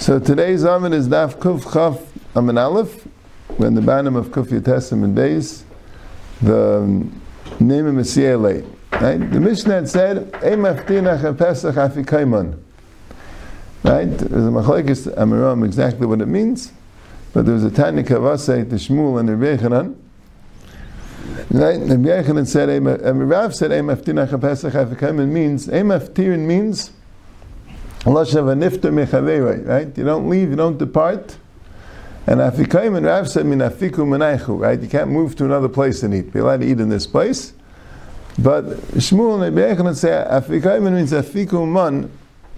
So today's Amud is Daf Kuf Chaf Amud Aleph. We're in the bottom of Kuf Yatesim and Beis. The name of Messiah. Right? The Mishnah had said, Ein maftinach pesach afikaiman. Right? There's a machlekes Amiram exactly what it means, but there was a Tanya Kavase to Shmuel and Rabbi Yochanan. Right? Rabbi Yochanan said, and Rav said, Ein maftinach pesach afikaiman means, Ein maftirin means, right? You don't leave, you don't depart. And Afikaim and Rav said, Min afiku right? You can't move to another place and eat. Be allowed to eat in this place. But Shmuel and Rebbe say, Afikaim means afiku man,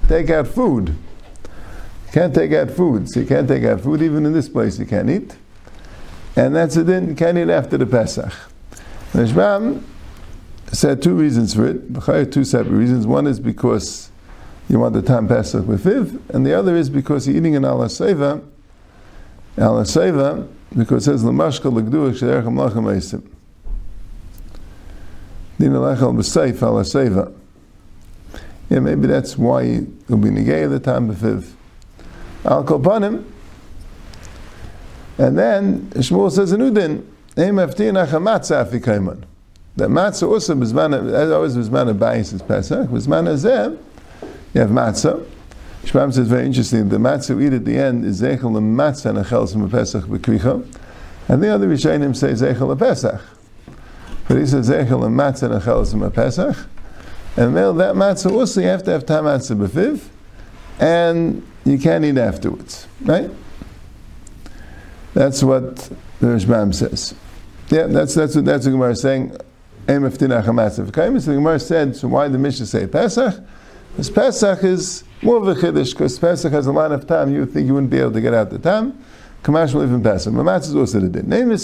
take out food. You can't take out food. So you can't take out food even in this place, you can't eat. And that's it then, you can't eat after the Pesach. The Shbam said two reasons for it, two separate reasons. One is because you want the time Pesach with Viv, and the other is because you're eating an ala seva, ala seva, because it says lemashka legduach shederchem lachem eisim. Dina lechel b'seif seva. Yeah, maybe that's why it'll be negay the time of Viv. Al kopanim, and then Shmuel says in Udin, Eim eftin achamatza afikaiman. That matzah also bizman, as uh, always bizman abayis is Pesach, bizman azeh, you have matzah. Shmuel says very interesting. The matzah we eat at the end is zeichel matzah from Pesach b'kricha, and the other Rishonim say zeichel Pesach. But he says zeichel matzah from Pesach, and well, that matzah also you have to have tam matzah b'fiv, and you can't eat afterwards, right? That's what the Rashbam says. Yeah, that's that's what that's what Gemara is saying. Aim of matzah. The Gemara said, so why did the Mishnah say Pesach? Because Pesach is more of a chiddush, because Pesach has a lot of time, you think you wouldn't be able to get out the time. Kamash will even Pesach. Mamatz is also the din. Name.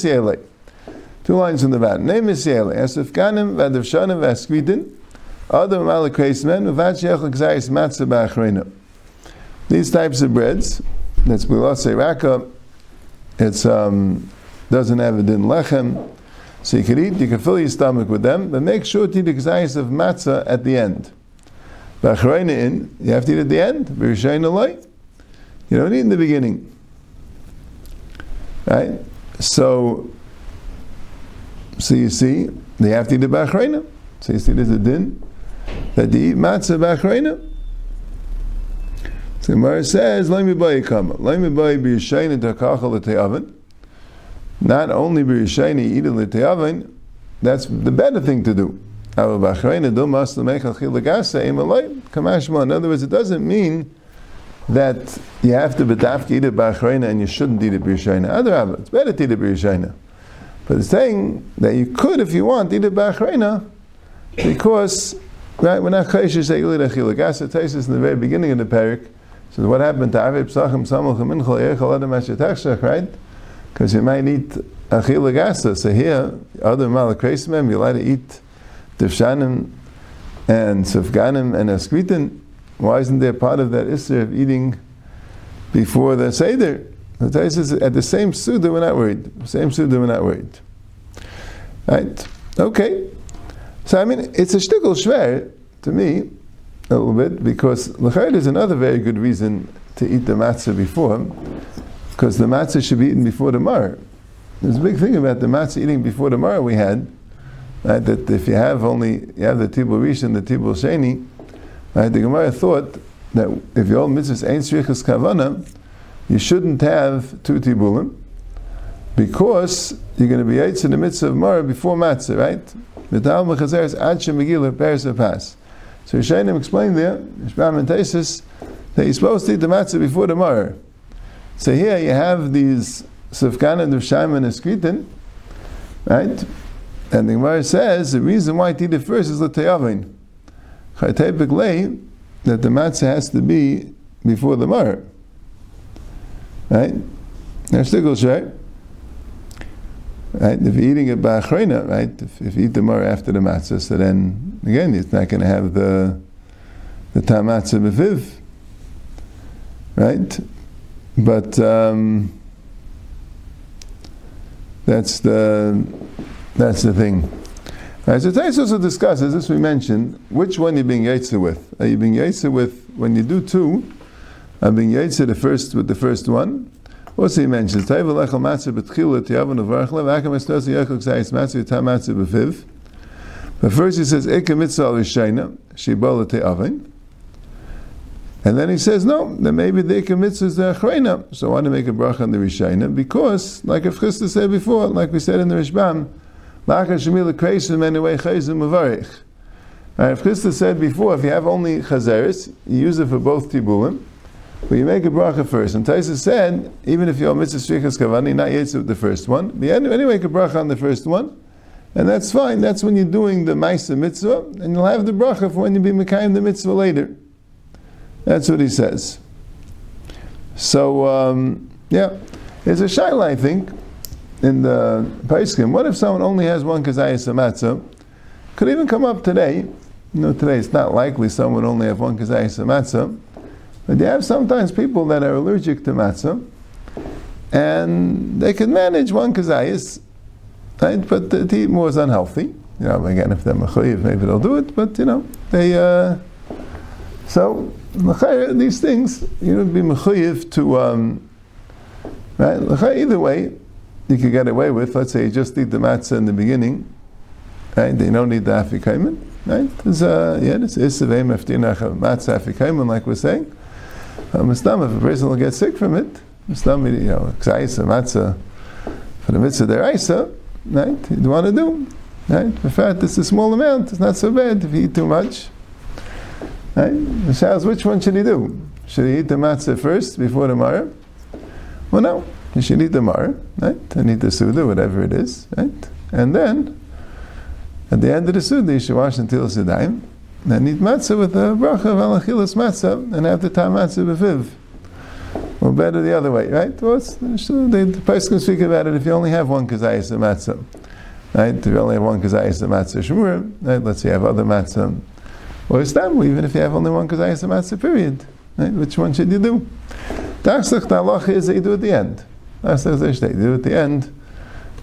Two lines in the bottom. Name is Yele. Esef Ganim, Vadav Shanim, Vaskvidin, Adam Malik Kreismen, Uvat Shech Gzayis Matzah Ba'achrena. These types of breads, that's Bilose Raka, it's, um, doesn't have a din lechem, so you can eat, you can fill your stomach with them, but make sure to eat the Gzayis of matzah at the end. B'achreina in, you have to eat at the end. B'rishayin light. You don't eat in the beginning. Right? So, so you see, they have to eat the b'achreina. So you see there's a din that they eat matzah b'achreina. So Gemara says, "Let me buy a kama. Let me buy b'yishayin takachal l'te'avin." Not only b'yishayin eat in l'te'avin, that's the better thing to do. In other words, it doesn't mean that you have to be bedafki eat it b'achreina and you shouldn't eat it b'yishayna. Other it's better to eat it b'yishayna. But it's saying that you could, if you want, eat it b'achreina because right, we're not chayish say eat achilagasa. It takes in the very beginning of the parak. So what happened to Avei Psachim Samach Minchal Yechal Adam Ashetachshach, right? Because you might eat achilagasa. So here, other malakreismem, you're allowed to eat Tivshanim and Sufganim and Askritin, why isn't there part of that Isser of eating before the Seder? The Torah says at the same Suda we're not worried. Same Suda we're not worried. Right? Okay. So I mean, it's a shtickle shver to me, a little bit, because L'chayr is another very good reason to eat the matzah before, because the matzah should be eaten before the mar. There's a big thing about the matzah eating before the mar we had, Right, that if you have only you have the tibul rish and the tibul sheni, right, the Gemara thought that if your mitzvah ain't strichas kavana, you shouldn't have two tibulim because you're going to be eitz in the mitzvah of Mara before matzah, right? The Talmud mechazer is ad shemegil peres pas. So Yishayim explained there, Rashbam and Tesis, that you're supposed to eat the matzah before the Mara. So here you have these Sufkan and Dushaim and Eskritin, right? And the Gemara says the reason why it eat it first is l'teyavin. Chaytei that the matzah has to be before the mar. Right? That's the right? Right? If you're eating it by achrena, right? If, if, you eat the mar after the matzah, so then again it's not going to have the the tamatzah beviv. Right? But um, that's the that's the thing. Right, so Tais also discusses, as we mentioned, which one you're being Yetzer with. Are you being Yetzer with, when you do two, are being Yetzer the first with the first one? Also he mentions, Taiva lechel matzah betchila tiyavan uvarchla, v'akam esnosi yechel ksayis matzah yitam matzah b'fiv. But first he says, Eka mitzvah al-Rishayna, shibola te'avin. And then he says, no, then maybe the Eka mitzvah is the Achrayna. So I want to make a bracha on the Rishayna, because, like if Chisda said before, like we said in the Rashbam, Laka Shemila Kreisim anyway Chayzim Mavarich. If Chisda said before, if you have only Chazeris, you use it for both Tibulim, but you make a bracha first. And Taisa said, even if you're mitzvah strichas kavani, not yet the first one, but anyway, make a bracha on the first one, and that's fine. That's when you're doing the Maisa mitzvah, and you'll have the bracha for when you be Mekayim the mitzvah later. That's what he says. So, um, yeah, there's a shaila, I think, in the Paiskim, what if someone only has one kazayas matzah? Could even come up today. You know, today it's not likely someone only have one kazayas matzah. But you have sometimes people that are allergic to matzah, and they can manage one kazayas, right? But to eat more is unhealthy. You know, again, if they're mechayiv, maybe they'll do it. But you know, they. Uh, so these things, you would be mechayiv to. Um, right? Either way, you could get away with. Let's say you just eat the matzah in the beginning, right? You don't need the afikaimon, right? There's a yeah, it's isavim eftinach matzah afikaimon, like we're saying. Um, if a person will get sick from it, mistam, you know, ksaisa matzah for the mitzvah deraisa, right? You want to do, right? In fact, it's a small amount. It's not so bad if you eat too much. Right? The which one should he do? Should he eat the matzah first before the marah? Well, no. You should eat the mar, right? And eat the suda, whatever it is, right? And then, at the end of the suda, you should wash until sedayim, then eat matzah with the bracha of alachilas matzah, and have the tam matzah befiv. Or better the other way, right? Well, the, the person can speak about it if you only have one kazayas of matzah. Right? If you only have one kazayas of matzah shmur, right? Let's say you have other matzah. Or istamu, even if you have only one kazayas of matzah, period. Right? Which one should you do? Darsach the is that you do at the end. The they do at the end.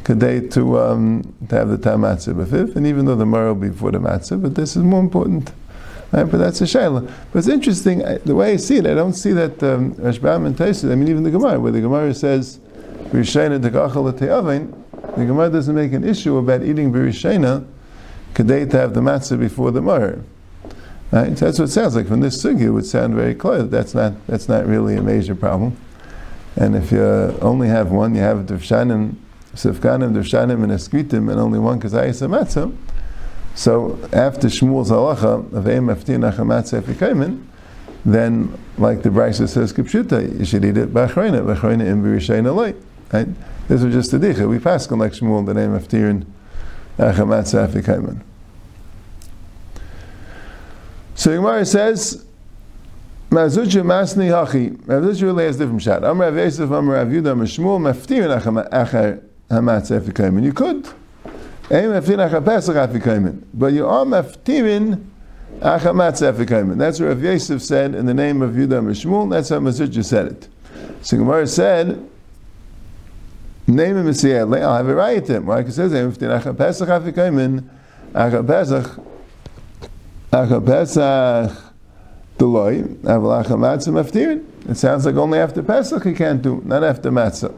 Kadei to um, to have the tam matzah b'fif, and even though the marrow before the matzah, but this is more important. Right? But that's a shayla. But it's interesting I, the way I see it. I don't see that um, and Taisid. I mean, even the Gemara, where the Gemara says Rishayna dekachal te'avin, the Gemara doesn't make an issue about eating Birishayna kadei to have the matzah before the marrow. Right? So that's what it sounds like. From this sugi, it would sound very clear. That's not that's not really a major problem. And if you only have one, you have Duvshanim, Sifkanim, Duvshanim, and Eskritim, and only one Kazayis Amatzah. So after Shmuel's halacha of Aftin Achamatzah Efikaimin, then, like the Brisa says, Kipshuta, you should eat it Bachrayna, Bachrayna im Birishayna Light. Right? This was just a dicha. We pass on like Shmuel the name of Tirin Achamatzah Efikaimin. So Gemara says, Mar Zutra masni hachi. Mar Zutra really has different shot. Amr Rav Yosef, Amr Rav Yudah, achar hamatzah. You could. But you are maftirin. That's what Rav Yosef said in the name of Yudah Amr Shmuel. That's how Mar Zutra said it. So Gemara said, Name him Messiah. I'll have it right him. Right? It says, achar pesach efikaimin. Achar pesach. Achar pesach. It sounds like only after Pesach he can't do, not after Matzah.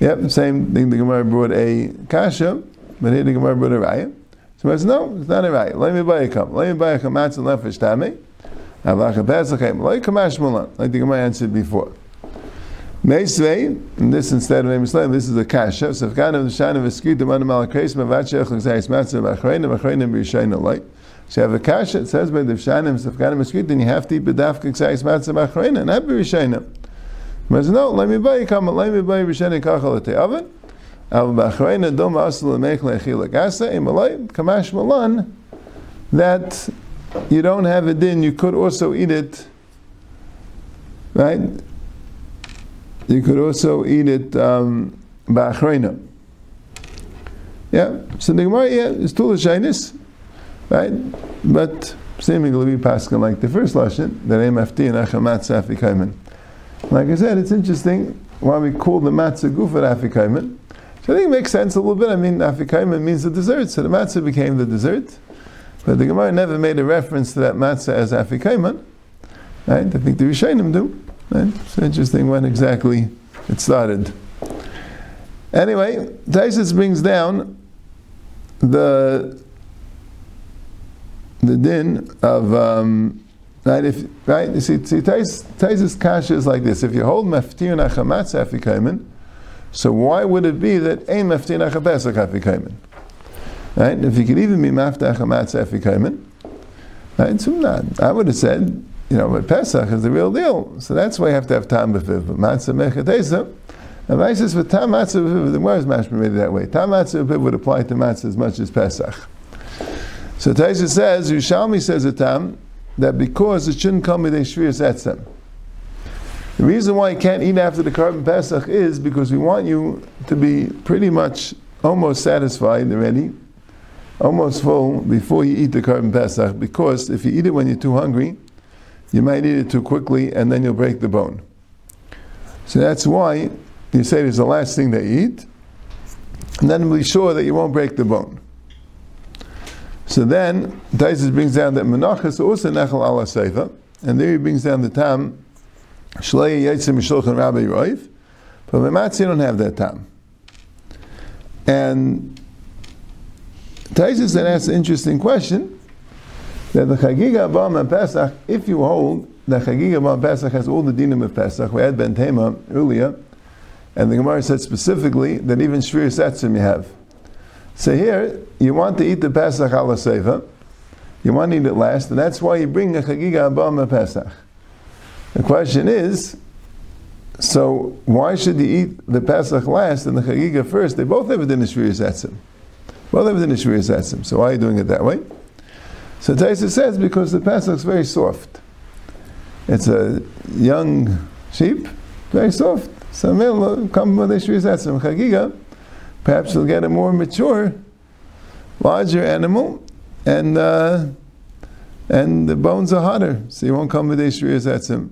Yep, same thing. The Gemara brought a kasha, but here the Gemara brought a raya. So I said, no, it's not a raya. Let me buy a cup. Let me buy a matzah nefesh tame. Avlacha Pesach like Kamash Mulan, like the Gemara answered before. Meisvei, and this instead of Emisleim, this is a kasha. So if God of the shine of a skit, the man of Malakreis, Mavachech, Lexais Matzah, Vachrein, Vachrein, B'Yishayin, Light. So you have a kasha, it says by the Shanim, Safkanim Eskrit, then you have to eat Bedaf Kiksais Matzah Bachrayna, not Birishayna. But no, let me buy come, let me buy Rishayna Kachal Te'avin, Al Bachrayna Dom Asal Mech Lechil Agasa, Imalay, Kamash Malan, that you don't have it in, you could also eat it, right? You could also eat it um, Bachrayna. Yeah, so the Gemara, yeah, is Tula Shainis, Right? But seemingly we pass like the first lashon that MFT and Achamat Safikaiman. Like I said, it's interesting why we call the matzah gufar afikaiman. So I think it makes sense a little bit. I mean, Afikaima means the dessert, so the matzah became the dessert. But the Gemara never made a reference to that matzah as Afikaima. Right? I think the Rishonim do. Right? It's interesting when exactly it started. Anyway, Taisus brings down the the din of um, right. If right, you see, see Taisus kasha is like this: if you hold meftir nachamatz afikamen, so why would it be that ein meftir nachapesach afikamen? Right? If you could even be maftach chamatz afikamen, right? So not. I would have said, you know, but Pesach is the real deal. So that's why you have to have tam b'fiv. But matzah mechatesa. And says for tam matzah b'fiv, the is mashma made that way. Tam matzah b'fiv would apply to matzah as much as Pesach. So Taisa says, Yerushalmi says a tam, that because it shouldn't come with a shvius etzem. The reason why you can't eat after the korban Pesach is because we want you to be pretty much almost satisfied already, almost full before you eat the korban Pesach, because if you eat it when you're too hungry, you might eat it too quickly and then you'll break the bone. So that's why you say it's the last thing you eat, and then be sure that you won't break the bone. So then, Taisus brings down that Menachas also Nechel ala Seifa, and there he brings down the Tam, Shlei Yitzim Mishulchan Rabbi Roiv, but Mamatzi don't have that Tam. And Taisus then asks an interesting question, that the Chagiga Abam and Pesach, if you hold that Chagiga Abam Pesach has all the dinim of Pesach, we had Ben Tema earlier, and the Gemara said specifically that even Shvir Setzim you have. So here, you want to eat the Pesach ala Seva, you want to eat it last, and that's why you bring a Chagiga Abam Pesach. The question is, so why should you eat the Pesach last and the Chagiga first? They both have it the Shvir Setzim. Both have it the Shvir. So why are you doing it that way? So Taisa says because the Pesach is very soft. It's a young sheep, very soft. So come with the Shvir Setzim. Chagiga, Perhaps you'll get a more mature, larger animal, and uh, and the bones are harder, so you won't come with Ishriyas Etzim.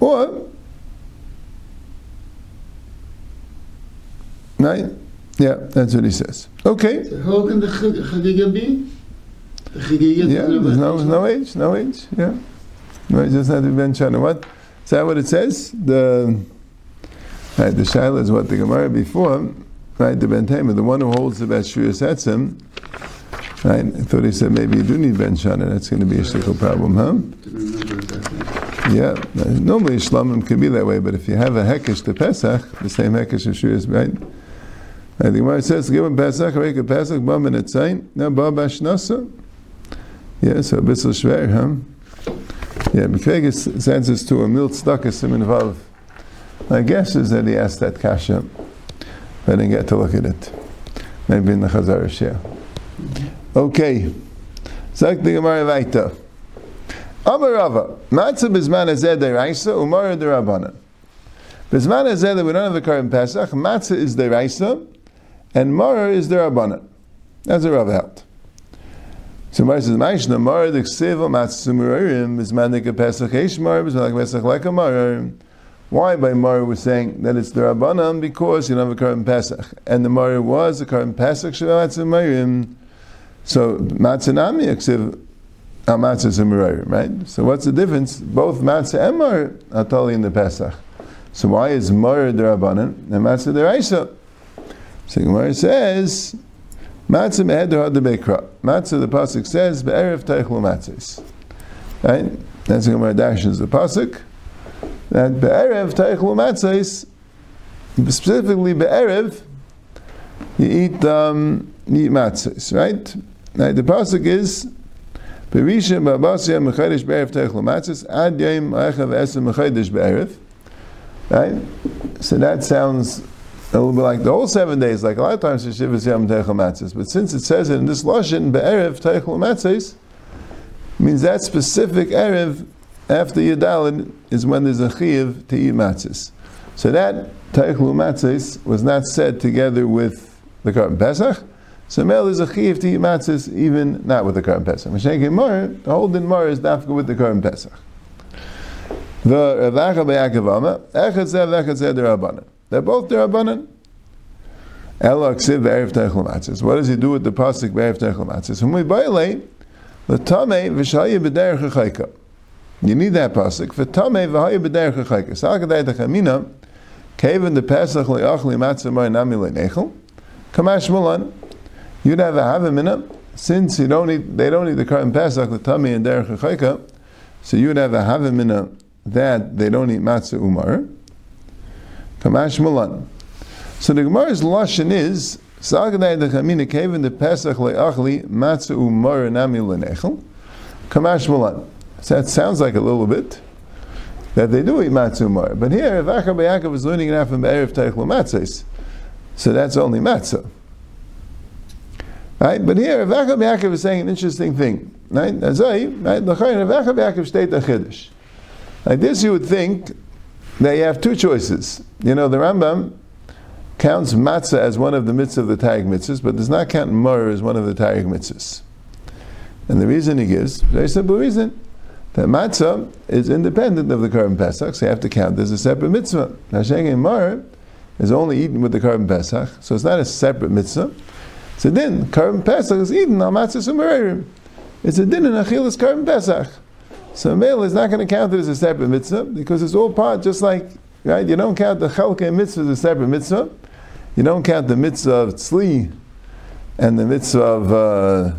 Or, right? Yeah, that's what he says. Okay. So how can the Chagiga be? The Chagiga yeah, there's no, no age, no age, yeah. No, it doesn't have to be Ben Shana. What? Is that what it says? The Right, the Shaila is what the Gemara before, right, the Ben the one who holds the best Shriya Setzim, right, I thought he said maybe you do need Ben Shana, that's going to be a shtickle problem, huh? Yeah, normally Shlamim can be that way, but if you have a Hekesh to Pesach, the same Hekesh as Shriya, right? Right, the Gemara says, give him Pesach, make a Pesach, bum and etzayin, now ba bashnasa. Yeah, so bissel shver, huh? Yeah, Bekvegas sends us to a milt stuck as in Vav. My guess is that he asked that kasha, but I didn't get to look at it. Maybe in the Chazar Shia. Okay. Zak the Gemara Vaita. Amar Rava, Matzah bizman hazeh deraisa, umar derabanan. Bizman that we don't have the current Pesach, Matzah is deraisa, and Mara is derabanan. That's a Rava held. So Mara says, Maishna Mara the Ksiva Matzah sumurim, bizman the Pesach eish Mara, bizman the Pesach like a Mara. Why by Mara was saying that it's the Rabbanan because you don't have a current Pesach, and the Mara was a current Pesach Shabbat. So Matzanami Aksiv Matzah Zimirayim, right? So what's the difference? Both Matzah and Mar are totally in the Pesach. So why is Mar the Rabbanan and Matzah the Raisa? So Gemara says Matzah meheder the Bekra. Matzah the pasuk says be'erev teichlu matzahs. Right? That's the Gemara dashes the pasuk that be'erev teichlu matzahs, specifically be'erev, you eat um, you eat matzahs, right? Right. The pasuk is Berisha ba'abasya mechadish be'erev teichlu matzahs ad yom achav esem mechadish be'erev. Right. So that sounds a little bit like the whole seven days, like a lot of times in Shivas Yom Teichel Matzahs. But since it says it in this Lashon, Be'erev Teichel Matzahs, means that specific Erev after Yadalid is when there's a chiv to eat matzahs. So that Teichlu matzahs was not said together with the Karban Pesach. So Mel is a chiv to eat matzahs even not with the Karban Pesach. Mashenke Mar, the whole Mar is dafka with the Karban Pesach. The Ravacha Be'akavama, Echad Zev, Echad Zev, Derabanan. They're both Derabanan. Ela ksiv be'erev techel matzis. What does he do with the pasuk be'erev techel matzis? When we baile, the tame v'shaya b'derech ha'chayka. You need that pasuk. V'tame v'haya b'derech ha'chayka. Salkadei techamina, kaven the pesach le'achli matzah moy nami le'nechel, kamash mulan. You'd have a havamina, since you don't eat, they don't eat the current pesach, the and derech ha'chayka, so you'd have a havamina that they don't eat matzah umar. Kamash mulan. So the Gemara's lashon is Sagadai the Chamina Kevin the Pesach le'achli matzah umar nami lenechel kamash mulan. So that sounds like a little bit that they do eat matzah umar. But here, if Achar Yaakov is learning it from Be'erev Teich matzahs, so that's only matzah. Right? But here, if Achar Yaakov is saying an interesting thing. Right? Azai, right? If Achar Yaakov state a chiddush. Like this, you would think that you have two choices. You know, the Rambam counts matzah as one of the mitzvahs of the Taryag mitzvahs, but does not count mur as one of the Taryag mitzvahs. And the reason he gives, very simple reason, that matzah is independent of the korban pesach, so you have to count as a separate mitzvah. Now, shengin mur is only eaten with the korban pesach, so it's not a separate mitzvah. So then, korban pesach is eaten on matzah sumerim. It's a din in achilas korban pesach. So male is not going to count it as a separate mitzvah because it's all part, just like right. You don't count the chalka mitzvah as a separate mitzvah. You don't count the mitzvah of tzli and the mitzvah of, uh,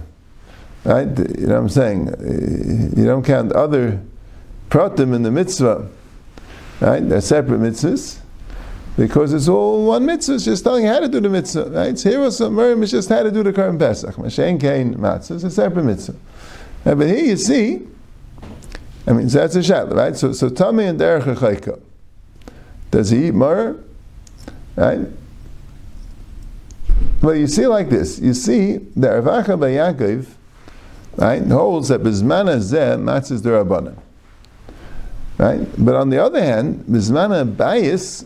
right? You know what I'm saying? You don't count other pratim in the mitzvah, right? They're separate mitzvahs because it's all one mitzvah. It's just telling you how to do the mitzvah, right? So here was some Miriam is just how to do the Karim Pesach. Mashen Kain Matzah is a separate mitzvah. But here you see, I mean, so that's a shat, right? So, so me in Derech HaChaika, does he eat mar? Right? Well, you see like this. You see that Rav Acha Yaakov, right, holds that Bizmana Zeh matzahs derabana. Right? But on the other hand, Bizmana Bayis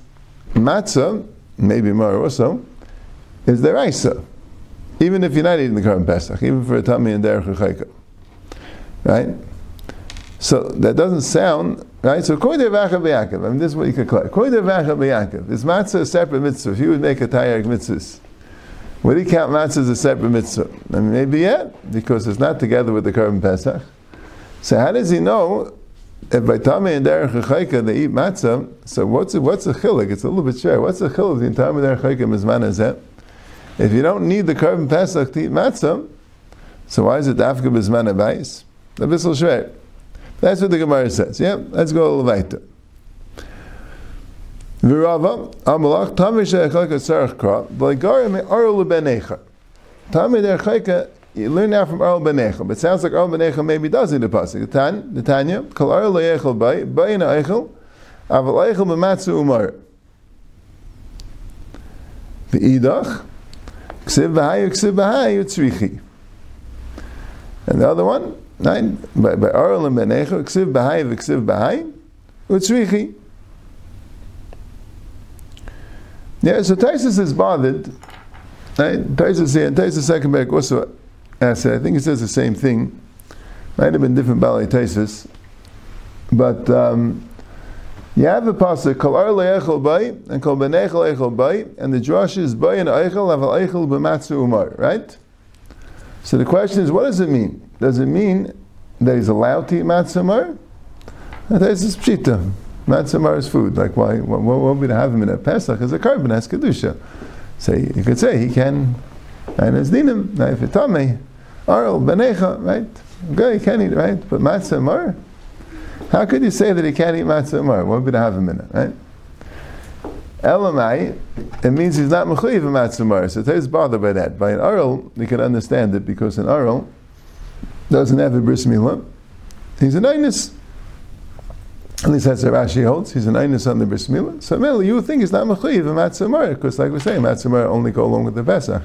matzah, maybe more also, is deraisa. Even if you're not eating the current Pesach, even for a tummy and derech chayka. Right? So that doesn't sound right. So koy devacha b'Yaakov. I mean, this is what you could call. Koy devacha b'Yaakov. Is matzah a separate mitzvah? If you would make a tayyag mitzvah, would he count matzah as a separate mitzvah? Mean, maybe yet, because it's not together with the korban pesach. So how does he know if by Tami and Derech Chayka they eat matzah? So what's what's a chilik? It's a little bit share. What's the chilik between Tami and Derech Chayka and? If you don't need the korban pesach to eat matzah, so why is it Dafka Mizman? The Bissel Shver. That's what the Gemara says. Yeah, let's go a little later. Virava, Amalach, Tami Shechayka Tzarech Kra, V'legara Me Arul Benecha. Tami Der you learn now from Arul Benecha, but it sounds like Arul Benecha maybe does in the Pasuk. The Tanya, Kol Arul Eichel Bay, Bay in Eichel, Aval Eichel B'matzu Umar. V'idach, Ksiv B'hayu, Ksiv B'hayu, Tzrichi. And the other one, nine, by, Arul and Benecha, Ksiv B'hayu, Ksiv B'hayu, Utzrichi. Yeah, so Taisus is bothered. Right? Taisus here, and Taisus second back also asked. I think he says the same thing. Might have been different ballet Taisus. But um, you have a pasuk, Kol Ar Le'echel Bay, and Kol Benechel Echel Bay, and the Josh is Bay and Eichel, Aval Eichel B'matzu Umar, right? So the question is, what does it mean? Does it mean that he's allowed to eat matzah umar? Taisus pshita. Matzah is food. Like, why? What, what would have him in a Pesach as a carbon as kedusha? So you could say he can, and as dinim, if it's tame, arl benecha, right? Okay, he can eat, right? But matzah mar, how could you say that he can't eat matzah mar? What would have him in it, right? Elamai, it means he's not mechuyev in matzah mar. So he's bothered by that. By an arl, you can understand it because an arl doesn't have a bris milah. He's an einus. At least that's what Rashi holds. He's an Einus on the Bris Milah. So Mel, you would think it's not Mechayiv and Matzah because like we say, Matzah only go along with the Pesach.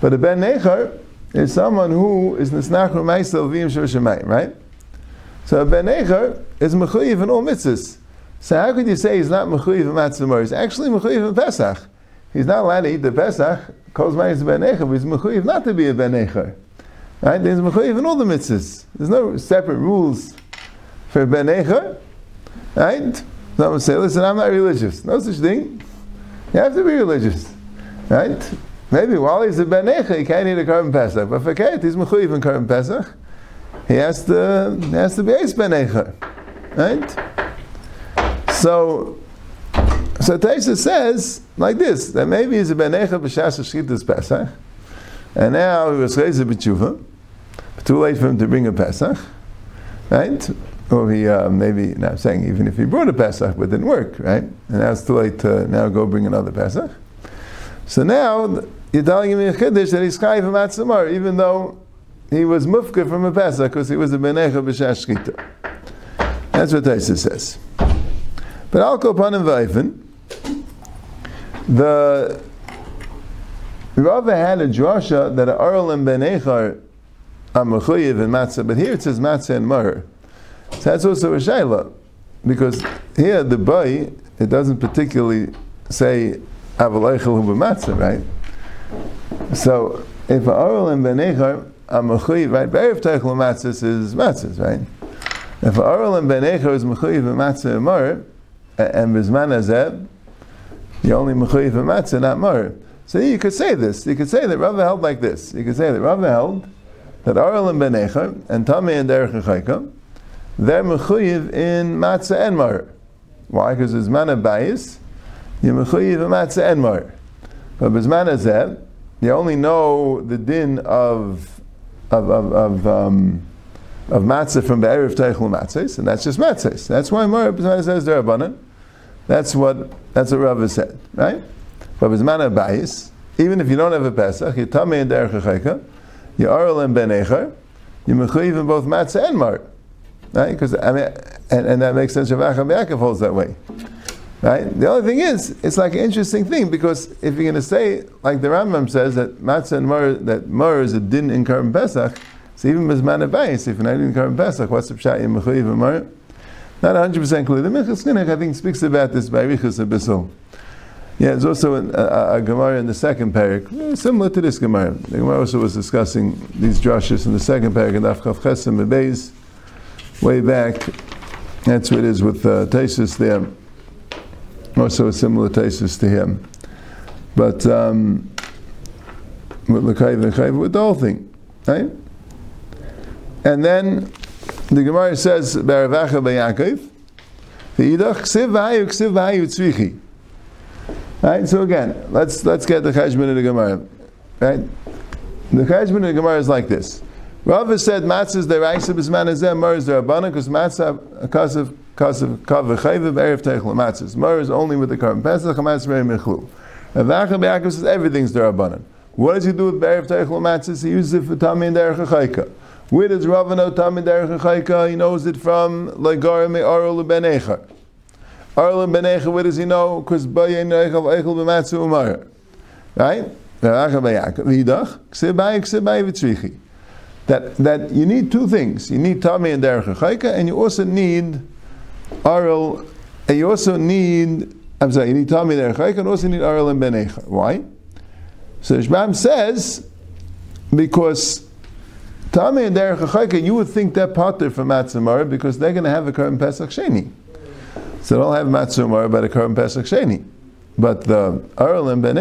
But a Ben Nechar is someone who is Nisnachru Maisel Vim Shemayim, right? So a Ben Nechar is Mechayiv in all mitzvahs. So how could you say he's not Mechayiv in Matzah He's actually Mechayiv in Pesach. He's not allowed to eat the Pesach, calls a Ben Nechar, but he's Mechayiv not to be a Ben Nechar. Right? There's Mechayiv in all the mitzvahs. There's no separate rules for Ben Nechar. Right? Someone say, listen, I'm not religious. No such thing. You have to be religious. Right? Maybe while he's a benecha, he can't eat a korban pesach, but for Kate, he's mechuyev in korban pesach. He has to, he has to be ace benecha. Right? So, so Taisa says like this, that maybe he's a benecha b'shas shchitas pesach, and now he was raised a b'tshuva, too late for him to bring a pesach, right? Or he uh, maybe, now I'm saying even if he brought a pesach but it didn't work, right? And now it's too late to now go bring another pesach. So now you're telling him in Chiddush that he's chayiv matzamar, even though he was mufka from a pesach because he was a benecha b'shas shchita. That's what Taisa says. But I'll go upon him vayfen. The Rava had a drasha that Arl and Benechar are mechuyev and matzah, but here it says matzah and mar. So that's also a shayla, because here the boy it doesn't particularly say avaleichel hu matzah, right? So if Arl and Benechar mechuyev, right? Be'erev teichel matzah is matzahs, right? If Arl and Benechar is mechuyev and matzah and mar, and Bizman Azeb, you're only Mechuyev Matzah, not Mar. So you could say this. You could say that Rava held like this. You could say that Rava held that Arel and Benecha and Tami and Derech they're Mechuyev in Matzah and Mar. Why? Because it's Mana Bayis, you're Mechuyev in Matzah and Mar. But Bizman Azeb, you only know the din of of of, of um, of matzah from Be'erev Teichel Matzahs, and that's just matzahs. That's why Mar says they're abundant. That's what that's what Rava said, right? But Bizman Abayis, even if you don't have a Pesach, you Tamei and Derech you Arel and Ben Echer, you Mechuyev in both matzah and Mar, right? Because I mean, and, and that makes sense. Rav Yaakov holds that way, right? The only thing is, it's like an interesting thing because if you're going to say, like the Rambam says, that matzah and Mar, that Mar is a din in Karm Pesach, so even Bizman Abayis, if you're not in Karm Pesach, what's the pshat in Mechuyev and Mar? Not 100% clear. The Minchas Chinuch, I think, speaks about this by Richas Abyssal. Yeah, there's also a, a, a, Gemara in the second parak, eh, similar to this Gemara. The Gemara also was discussing these drushes in the second parak, in Daf Chav Chesem Bebeis, way back. That's what it is with uh, there. Also a similar Taisus to him. But um, with and Chayv, with the whole thing. Right? And then the Gemara says, Baravacha Bayakov, the Yidach, Ksiv V'hayu, Ksiv V'hayu Tzvichi. Right, so again, let's let's get the Cheshbon of the Gemara. Right? The Cheshbon of the Gemara is like this. Rava said matzah is the raisa b'zman azeh, mar is the rabbanon, because matzah, because of kav v'chayv erev teichel matzahs. Mar is only with the korban pesach, matzah very mechlu. Ravacha Bayakov says everything's the rabbanon. What does he do with erev teichel matzahs? He uses it for tamei and derech chayka. Where does Rava know Tamid Derech Chayka? He knows it from Lagar Me Arul Ben Echa. Arul Ben Echa, where does he know? Because Bayin Eichel Eichel B'Matzu Umar. Right? That that you need two things. You need Tami and Derech Chayka, and you also need Arul, and you also need I'm sorry, you need Tami and Derech Chayka, and also need Arul and Ben. Why? So Shbam says because Tami and Derech Chayka, you would think they're potter from Matzamar because they're going to have a Karim Pesach Sheni. So they don't have Matzamar but a Karim Pesach Sheni. But the Earl and Ben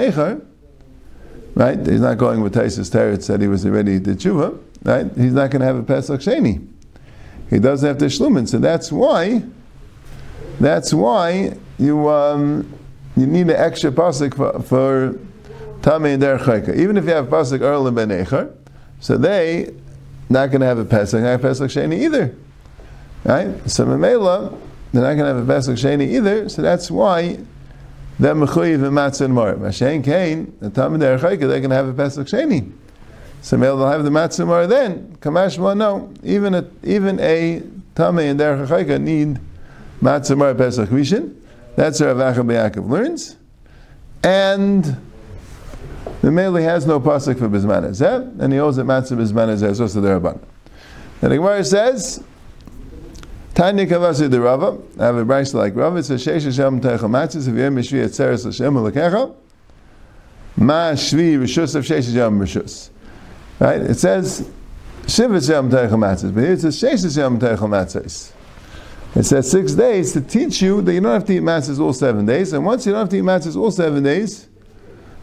right, he's not going with Taisus Teretz said he was already the Tshuva, right, he's not going to have a Pesach Sheni. He doesn't have the Shlumin, so that's why, that's why you, um, you need an extra Pasuk for, for Tami and Derech. Even if you have Pasuk and Ben Echar, so they not going to have a Pesach, not a Pesach Sheni either. Right? So Mamela, they're not going to have a Pesach Sheni either, so that's why they're Mechuyiv and Matzah and Mar. Mashen Kain, the Talmud they're going to have a Pesach Sheni. So Mamela will have the Matzah and then. Kamashma, no. Even a, even a Tamei and Derech Chayka need Matzah Mar Pesach Rishon. That's where Avacha B'Yakov learns. And the Mele has no pasuk for Bizman Ezeh, and he owes it matzah Bizman Ezeh, so the Rabban. And the Gemara says, Tanya Kavasi the Rava, I have a brayse like Rava, it says, Sheish Hashem Teichel Matzahs, if Yem Yishvi Etzeres Hashem Ulakecha, Ma Shvi Rishus of Sheish Hashem Rishus. Right? It says, Shiv Hashem Teichel Matzahs, but here it says, Sheish Hashem Teichel Matzahs. It says six days to teach you that you don't have to eat matzahs all seven days, and once you don't have to eat matzahs all seven days,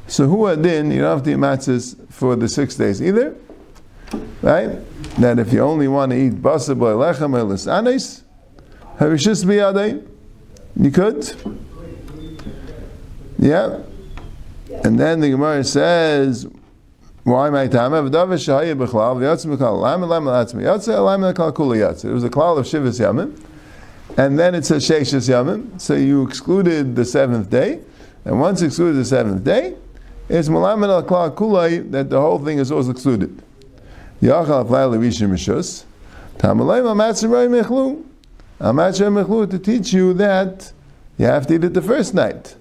So who adin, you don't have to eat matzahs for the six days either. Right? That if you only want to eat basa boy lechem or lisanes, harishis biyadei, you could. Yeah. And then the Gemara says, why my time? It was a klal of Shivas Yamim. And then it says Sheshis Yamim. So you excluded the seventh day. And once excluded the seventh day, it's Malamed al that the whole thing is also excluded. Yachal Aflai Levishim Rishus. Tamalayim Amatzim Mechlu. Amatzim Mechlu to teach you that you have to eat it the first night.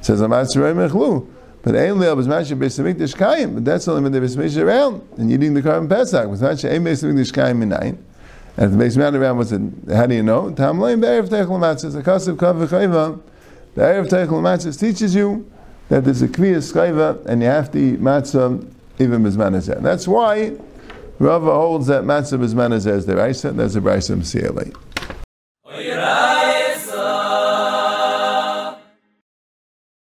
It says Amatzim Mechlu. But only was Masha Beis Hamikdash Kayim. But that's only when the Hamikdash around and eating the korban Pesach. Was Masha Ein Beis Hamikdash Kayim Minayin. And the Beis Hamikdash around was it, how do you know? Tam Leim Teichel Matzah. The Kav V'chayva. The Erev Teichel Matzah teaches you that there's a Kviyas Chayva and you have to eat Matzah even Bizman That's why Rava holds that Matzah Bizman is the Raisa. That's a Raisa CLA. Oye,